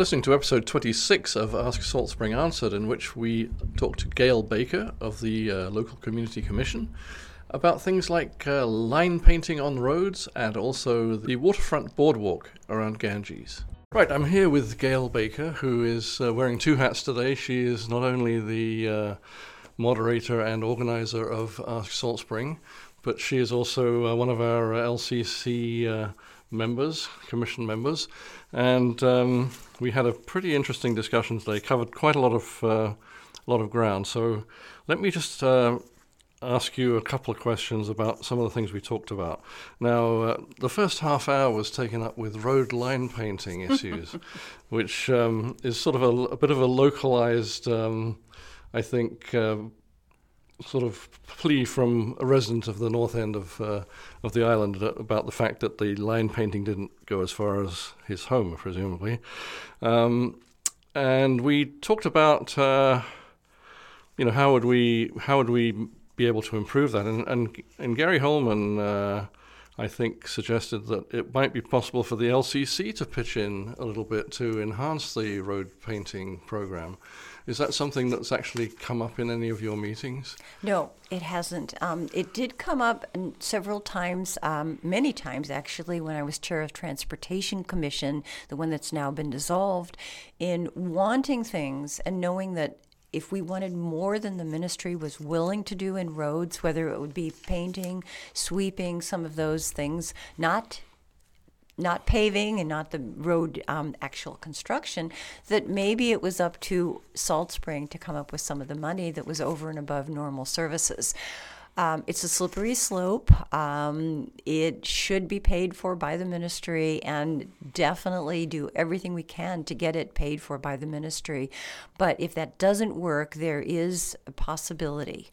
listening to episode 26 of Ask Salt Spring Answered, in which we talk to Gayle Baker of the uh, local community commission about things like uh, line painting on roads and also the waterfront boardwalk around Ganges. Right, I'm here with Gayle Baker, who is uh, wearing two hats today. She is not only the uh, moderator and organizer of Ask Salt Spring, but she is also uh, one of our LCC uh, members, commission members, and um, we had a pretty interesting discussion today. Covered quite a lot of uh, lot of ground. So let me just uh, ask you a couple of questions about some of the things we talked about. Now, uh, the first half hour was taken up with road line painting issues, which um, is sort of a, a, bit of a localized, um, I think uh, sort of plea from a resident of the north end of uh, of the island about the fact that the line painting didn't go as far as his home, presumably. Um, and we talked about, uh, you know, how would we how would we be able to improve that? And and, and Gary Holman. Uh, I think suggested that it might be possible for the LCC to pitch in a little bit to enhance the road painting program. Is that something that's actually come up in any of your meetings? No, it hasn't. Um, it did come up several times, um, many times actually, when I was chair of Transportation Commission, the one that's now been dissolved, in wanting things and knowing that if we wanted more than the ministry was willing to do in roads, whether it would be painting, sweeping, some of those things, not not paving and not the road um, actual construction, that maybe it was up to Salt Spring to come up with some of the money that was over and above normal services. Um, it's a slippery slope. Um, it should be paid for by the ministry and definitely do everything we can to get it paid for by the ministry. But if that doesn't work, there is a possibility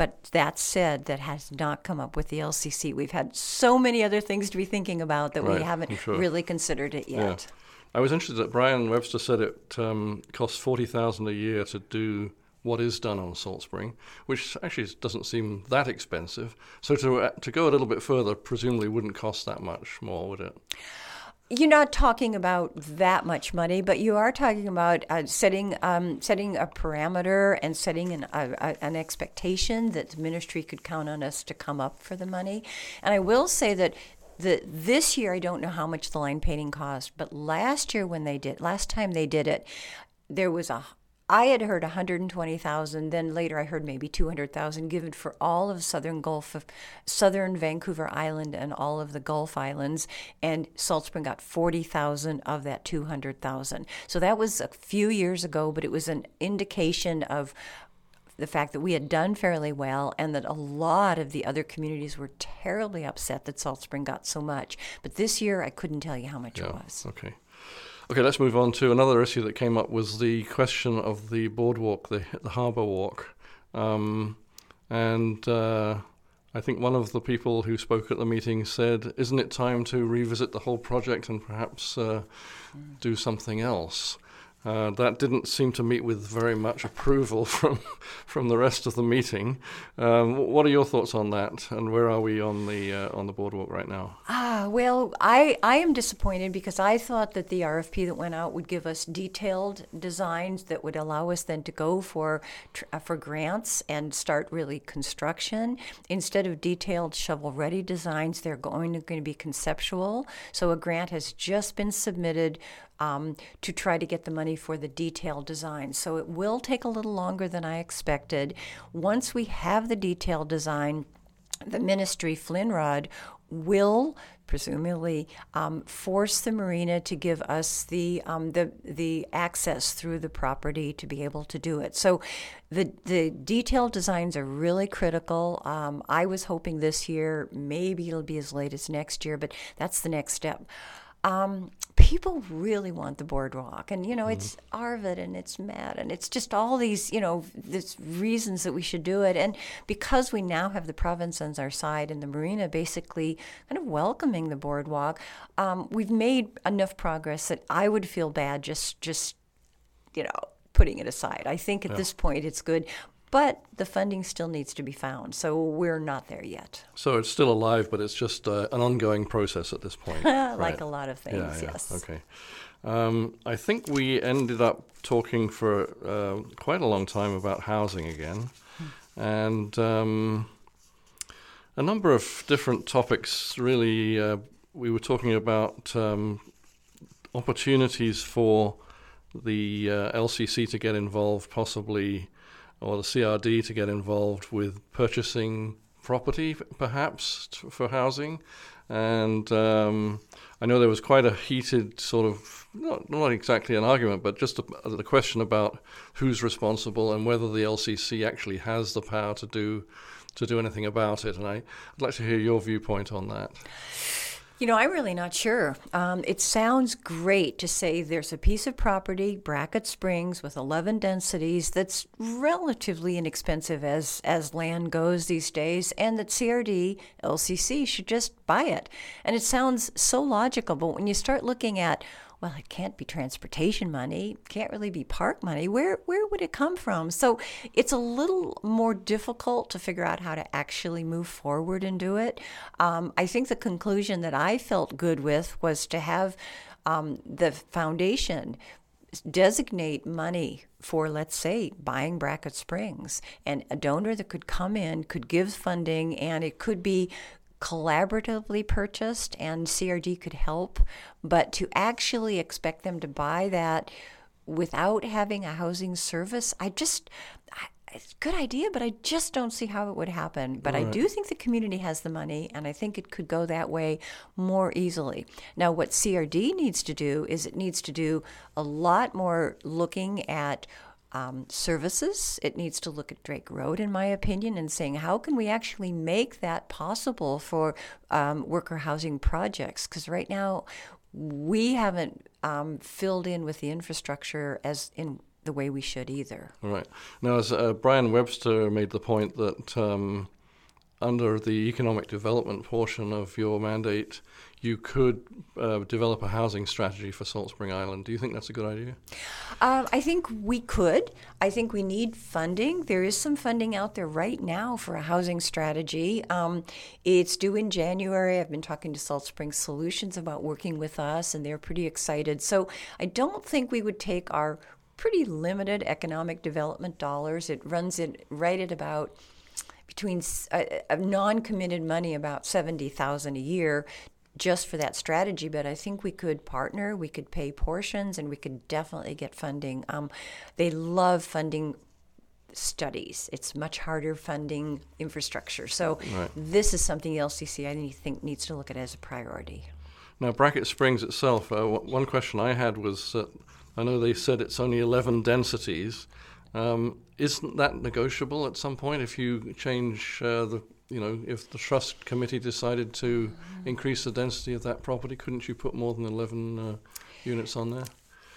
but that said, that has not come up with the LCC. We've had so many other things to be thinking about that right, we haven't sure. really considered it yet. Yeah. I was interested that Brian Webster said it um, costs forty thousand a year to do what is done on Salt Spring, which actually doesn't seem that expensive. So to uh, to go a little bit further, presumably wouldn't cost that much more, would it? you're not talking about that much money, but you are talking about uh, setting um, setting a parameter and setting an, a, an expectation that the ministry could count on us to come up for the money. And I will say that the this year I don't know how much the line painting cost, but last year when they did last time they did it, there was a I had heard 120,000, then later I heard maybe 200,000 given for all of southern Gulf of southern Vancouver Island and all of the Gulf Islands and Salt Spring got 40,000 of that 200,000. So that was a few years ago, but it was an indication of the fact that we had done fairly well and that a lot of the other communities were terribly upset that Salt Spring got so much. But this year I couldn't tell you how much yeah, it was. Okay. Okay, let's move on to another issue that came up was the question of the boardwalk, the the harbour walk, um, and uh, I think one of the people who spoke at the meeting said, "Isn't it time to revisit the whole project and perhaps uh, do something else?" Uh, that didn't seem to meet with very much approval from from the rest of the meeting. Um, what are your thoughts on that, and where are we on the uh, on the boardwalk right now? Ah, well, I I am disappointed because I thought that the RFP that went out would give us detailed designs that would allow us then to go for uh, for grants and start really construction instead of detailed shovel ready designs. They're going to, going to be conceptual. So a grant has just been submitted um, to try to get the money for the detailed design. So it will take a little longer than I expected. Once we have the detailed design, the ministry, Flinrod, will presumably um, force the marina to give us the um, the the access through the property to be able to do it. So the the detailed designs are really critical. Um, I was hoping this year, maybe it'll be as late as next year, but that's the next step. Um, people really want the boardwalk, and you know, mm-hmm. it's Arvid and it's Matt, and it's just all these, you know, these reasons that we should do it. And because we now have the province on our side and the marina basically kind of welcoming the boardwalk, um, we've made enough progress that I would feel bad just, just, you know, putting it aside. I think at yeah. this point it's good but the funding still needs to be found. So we're not there yet. So it's still alive, but it's just uh, an ongoing process at this point. like right. a lot of things, yeah, yeah. yes. Okay. Um, I think we ended up talking for uh, quite a long time about housing again, and um, a number of different topics. Really, uh, we were talking about um, opportunities for the uh, LCC to get involved, possibly, or the CRD to get involved with purchasing property, perhaps for housing. And um, I know there was quite a heated sort of, not, not exactly an argument, but just the question about who's responsible and whether the LCC actually has the power to do to do anything about it. And I, I'd like to hear your viewpoint on that. You know, I'm really not sure. Um, it sounds great to say there's a piece of property, Bracket Springs, with 11 densities that's relatively inexpensive as, as land goes these days, and that CRD, LCC should just buy it. And it sounds so logical, but when you start looking at well, it can't be transportation money, can't really be park money. Where where would it come from? So it's a little more difficult to figure out how to actually move forward and do it. Um, I think the conclusion that I felt good with was to have um, the foundation designate money for, let's say, buying Bracket Springs, and a donor that could come in could give funding, and it could be collaboratively purchased and CRD could help, but to actually expect them to buy that without having a housing service, I just, I, it's a good idea, but I just don't see how it would happen. But right. I do think the community has the money, and I think it could go that way more easily. Now, what CRD needs to do is it needs to do a lot more looking at um, services. It needs to look at Drake Road, in my opinion, and saying how can we actually make that possible for um, worker housing projects? Because right now, we haven't um, filled in with the infrastructure as in the way we should either. Right now, as uh, Brian Webster made the point that um, under the economic development portion of your mandate, you could uh, develop a housing strategy for Salt Spring Island. Do you think that's a good idea? Um, I think we could. I think we need funding. There is some funding out there right now for a housing strategy. Um, it's due in January. I've been talking to Salt Spring Solutions about working with us, and they're pretty excited. So I don't think we would take our pretty limited economic development dollars. It runs it right at about between uh, non-committed money about 70,000 a year just for that strategy, but I think we could partner, we could pay portions, and we could definitely get funding. Um, they love funding studies. It's much harder funding infrastructure. So right. this is something the LCC I think needs to look at as a priority. Now, Bracket Springs itself, uh, one question I had was that I know they said it's only 11 densities. Um, isn't that negotiable at some point if you change uh, the you know, if the trust committee decided to increase the density of that property, couldn't you put more than 11 uh, units on there?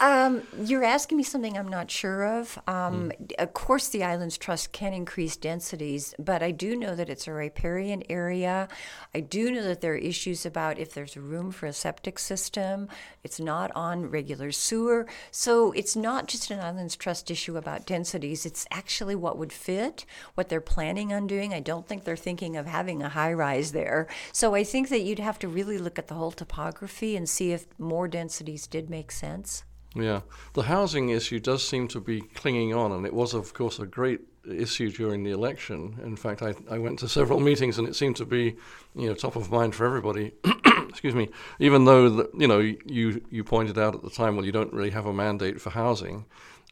Um, you're asking me something I'm not sure of. Um, mm. Of course, the Islands Trust can increase densities, but I do know that it's a riparian area. I do know that there are issues about if there's room for a septic system. It's not on regular sewer. So it's not just an Islands Trust issue about densities. It's actually what would fit, what they're planning on doing. I don't think they're thinking of having a high rise there. So I think that you'd have to really look at the whole topography and see if more densities did make sense. Yeah, the housing issue does seem to be clinging on, and it was, of course, a great issue during the election. In fact, I, I went to several meetings, and it seemed to be, you know, top of mind for everybody. Excuse me. Even though the, you know you you pointed out at the time, well, you don't really have a mandate for housing.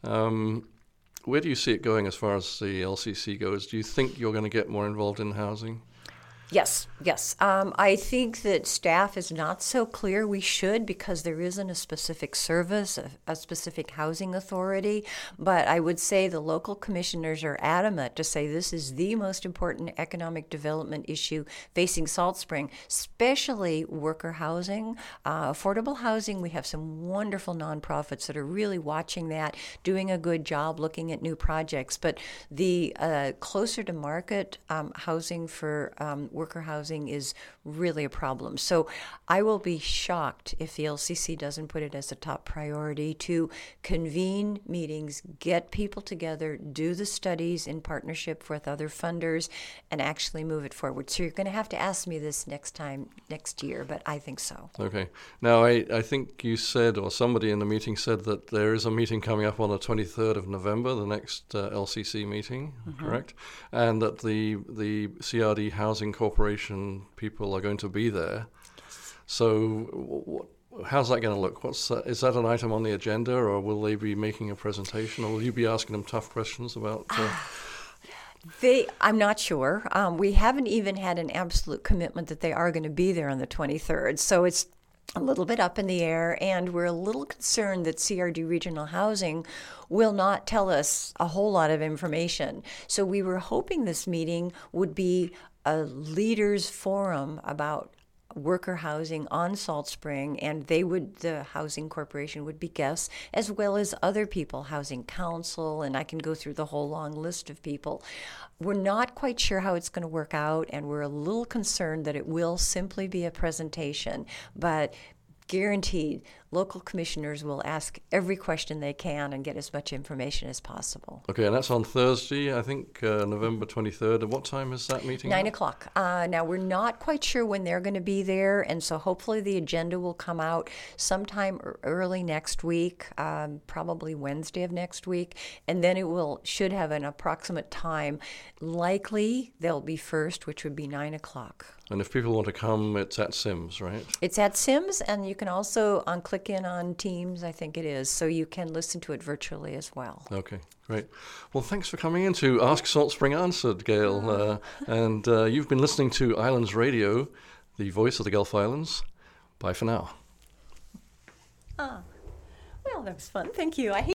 Um, where do you see it going as far as the LCC goes? Do you think you're going to get more involved in housing? Yes, yes. Um, I think that staff is not so clear. We should because there isn't a specific service, a, a, specific housing authority. But I would say the local commissioners are adamant to say this is the most important economic development issue facing Salt Spring, especially worker housing, uh, affordable housing. We have some wonderful nonprofits that are really watching that, doing a good job looking at new projects. But the uh, closer to market um, housing for um, worker housing is really a problem. So I will be shocked if the LCC doesn't put it as a top priority to convene meetings, get people together, do the studies in partnership with other funders, and actually move it forward. So you're going to have to ask me this next time, next year, but I think so. Okay. Now, I, I think you said, or somebody in the meeting said, that there is a meeting coming up on the 23rd of November, the next uh, LCC meeting, mm-hmm. correct? And that the, the CRD Housing Corporation people are going to be there. So, what, how's that going to look? What's uh, is that an item on the agenda, or will they be making a presentation, or will you be asking them tough questions about? Uh, they, I'm not sure. Um, we haven't even had an absolute commitment that they are going to be there on the 23rd. So it's a little bit up in the air, and we're a little concerned that CRD Regional Housing will not tell us a whole lot of information. So we were hoping this meeting would be a leaders forum about worker housing on Salt Spring, and they would, the housing corporation would be guests, as well as other people, housing council, and I can go through the whole long list of people. We're not quite sure how it's going to work out, and we're a little concerned that it will simply be a presentation, but guaranteed local commissioners will ask every question they can and get as much information as possible. Okay, and that's on Thursday, I think, uh, November 23rd. At what time is that meeting? Nine o'clock. Uh, now, we're not quite sure when they're going to be there, and so hopefully the agenda will come out sometime early next week, um, probably Wednesday of next week, and then it will should have an approximate time. Likely they'll be first, which would be nine o'clock. And if people want to come, it's at Sims, right? It's at Sims, and you can also on Click in on Teams, I think it is, so you can listen to it virtually as well. Okay, great. Well, thanks for coming in to Ask Salt Spring Answered, Gayle. Uh, and uh, you've been listening to Islands Radio, the voice of the Gulf Islands. Bye for now. Ah, well, that was fun. Thank you. I